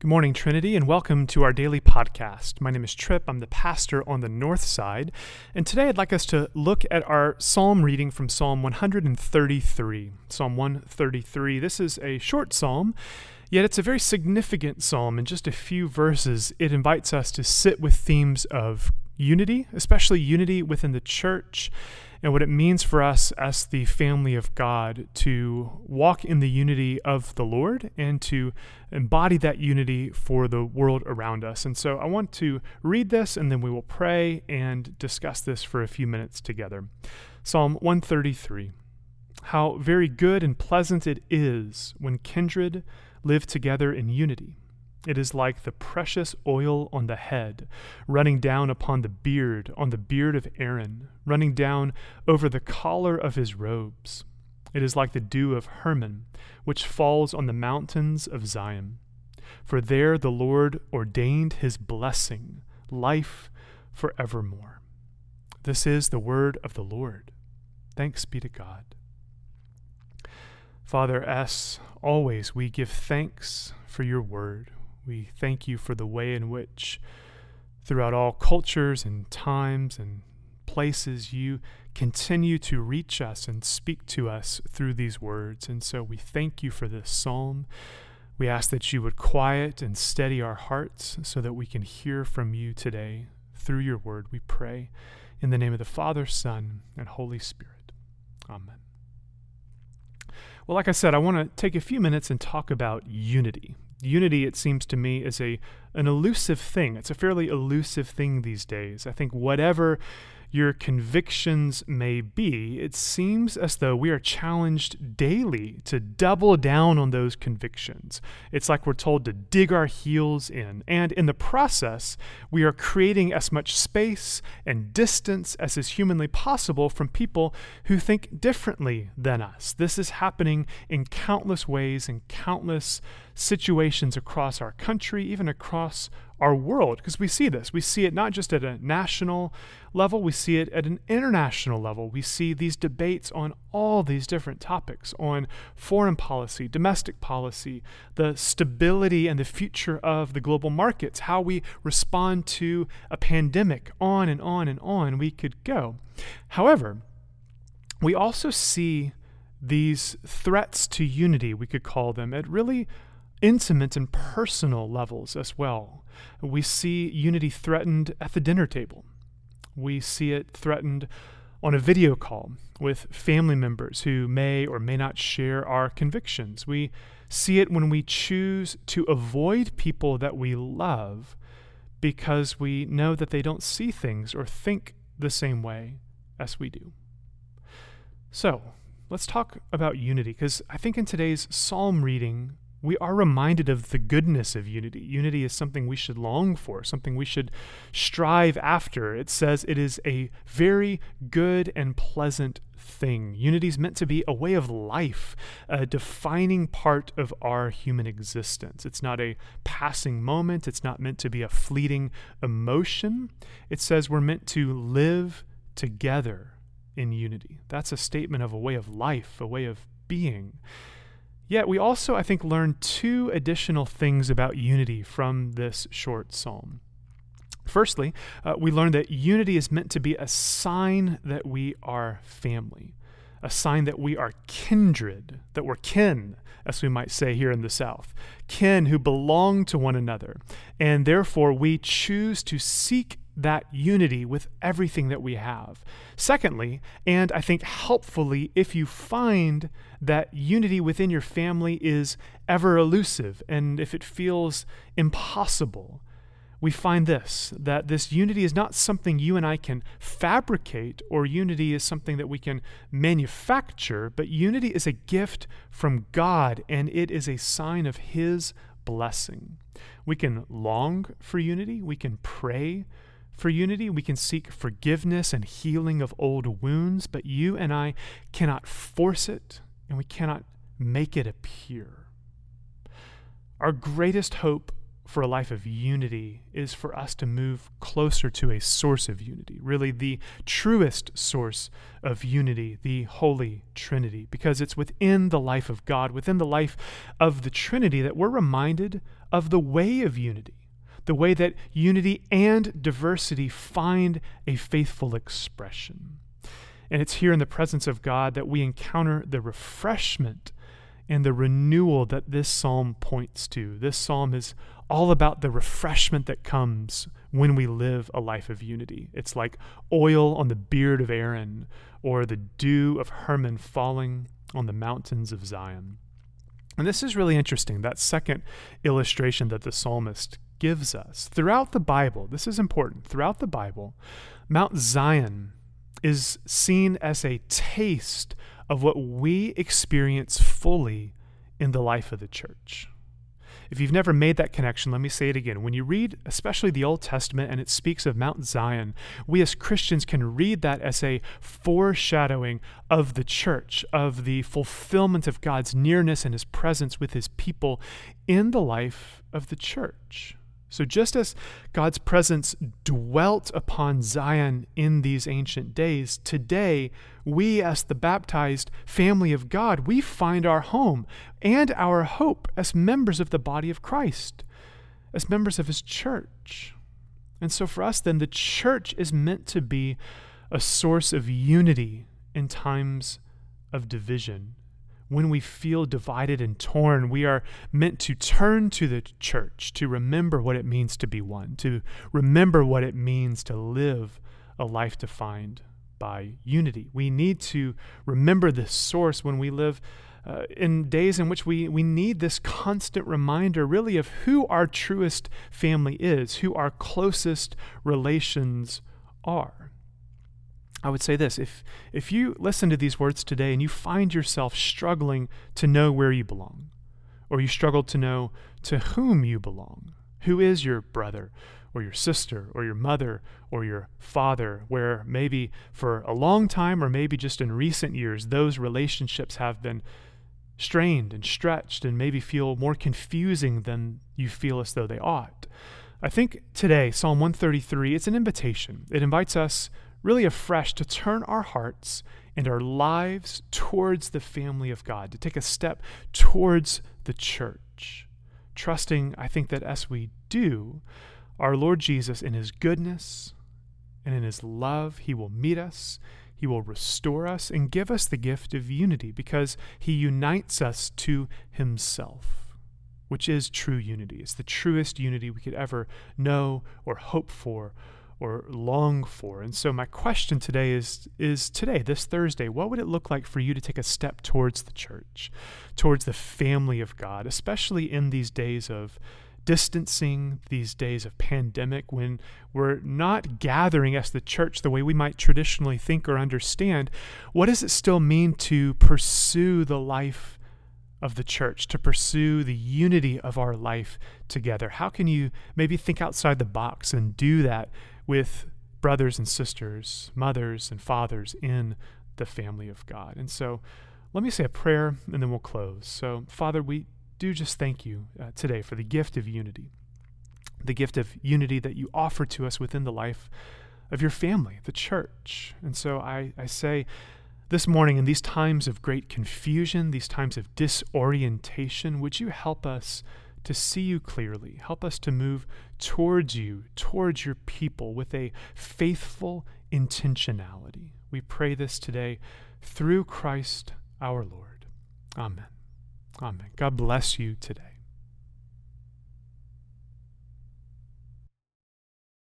Good morning, Trinity, and welcome to our daily podcast. My name is Tripp. I'm the pastor on the north side. And today I'd like us to look at our psalm reading from Psalm 133. Psalm 133. This is a short psalm, yet it's a very significant psalm. In just a few verses, it invites us to sit with themes of unity, especially unity within the church and what it means for us as the family of God to walk in the unity of the Lord and to embody that unity for the world around us. And so I want to read this and then we will pray and discuss this for a few minutes together. Psalm 133 How very good and pleasant it is when kindred live together in unity. It is like the precious oil on the head, running down upon the beard, on the beard of Aaron, running down over the collar of his robes. It is like the dew of Hermon, which falls on the mountains of Zion. For there the Lord ordained his blessing, life forevermore. This is the word of the Lord. Thanks be to God. Father, as always, we give thanks for your word. We thank you for the way in which, throughout all cultures and times and places, you continue to reach us and speak to us through these words. And so we thank you for this psalm. We ask that you would quiet and steady our hearts so that we can hear from you today through your word. We pray in the name of the Father, Son, and Holy Spirit. Amen. Well, like I said, I want to take a few minutes and talk about unity. Unity, it seems to me, is a an elusive thing. It's a fairly elusive thing these days. I think whatever your convictions may be, it seems as though we are challenged daily to double down on those convictions. It's like we're told to dig our heels in. And in the process, we are creating as much space and distance as is humanly possible from people who think differently than us. This is happening in countless ways, in countless situations across our country, even across our world because we see this. We see it not just at a national level, we see it at an international level. We see these debates on all these different topics on foreign policy, domestic policy, the stability and the future of the global markets, how we respond to a pandemic, on and on and on we could go. However, we also see these threats to unity, we could call them, at really intimate and personal levels as well. We see unity threatened at the dinner table. We see it threatened on a video call with family members who may or may not share our convictions. We see it when we choose to avoid people that we love because we know that they don't see things or think the same way as we do. So, let's talk about unity because I think in today's psalm reading, we are reminded of the goodness of unity. Unity is something we should long for, something we should strive after. It says it is a very good and pleasant thing. Unity is meant to be a way of life, a defining part of our human existence. It's not a passing moment, it's not meant to be a fleeting emotion. It says we're meant to live together in unity. That's a statement of a way of life, a way of being. Yet we also, I think, learn two additional things about unity from this short psalm. Firstly, uh, we learn that unity is meant to be a sign that we are family, a sign that we are kindred, that we're kin, as we might say here in the South, kin who belong to one another. And therefore, we choose to seek that unity with everything that we have. Secondly, and I think helpfully, if you find that unity within your family is ever elusive and if it feels impossible, we find this that this unity is not something you and I can fabricate, or unity is something that we can manufacture, but unity is a gift from God and it is a sign of His blessing. We can long for unity, we can pray for unity, we can seek forgiveness and healing of old wounds, but you and I cannot force it and we cannot make it appear. Our greatest hope for a life of unity is for us to move closer to a source of unity, really the truest source of unity, the Holy Trinity, because it's within the life of God, within the life of the Trinity, that we're reminded of the way of unity, the way that unity and diversity find a faithful expression. And it's here in the presence of God that we encounter the refreshment and the renewal that this psalm points to. This psalm is all about the refreshment that comes when we live a life of unity. It's like oil on the beard of Aaron or the dew of Hermon falling on the mountains of Zion. And this is really interesting, that second illustration that the psalmist gives us. Throughout the Bible, this is important, throughout the Bible, Mount Zion is seen as a taste of what we experience fully in the life of the church. If you've never made that connection, let me say it again. When you read, especially the Old Testament, and it speaks of Mount Zion, we as Christians can read that as a foreshadowing of the church, of the fulfillment of God's nearness and his presence with his people in the life of the church. So, just as God's presence dwelt upon Zion in these ancient days, today we, as the baptized family of God, we find our home and our hope as members of the body of Christ, as members of his church. And so, for us, then, the church is meant to be a source of unity in times of division when we feel divided and torn, we are meant to turn to the church to remember what it means to be one, to remember what it means to live a life defined by unity. We need to remember this source when we live uh, in days in which we, we need this constant reminder, really, of who our truest family is, who our closest relations are. I would say this if, if you listen to these words today and you find yourself struggling to know where you belong, or you struggle to know to whom you belong, who is your brother or your sister or your mother or your father, where maybe for a long time or maybe just in recent years, those relationships have been strained and stretched and maybe feel more confusing than you feel as though they ought. I think today, Psalm 133, it's an invitation. It invites us really afresh to turn our hearts and our lives towards the family of God, to take a step towards the church. Trusting, I think, that as we do, our Lord Jesus, in his goodness and in his love, he will meet us, he will restore us, and give us the gift of unity because he unites us to himself, which is true unity. It's the truest unity we could ever know or hope for or long for. And so my question today is is today, this Thursday, what would it look like for you to take a step towards the church, towards the family of God, especially in these days of distancing, these days of pandemic when we're not gathering as the church the way we might traditionally think or understand, what does it still mean to pursue the life of the church, to pursue the unity of our life together? How can you maybe think outside the box and do that with brothers and sisters, mothers and fathers in the family of God. And so let me say a prayer and then we'll close. So, Father, we do just thank you uh, today for the gift of unity, the gift of unity that you offer to us within the life of your family, the church. And so I, I say, this morning, in these times of great confusion, these times of disorientation, would you help us to see you clearly. Help us to move towards you, towards your people with a faithful intentionality. We pray this today through Christ our Lord. Amen. Amen. God bless you today.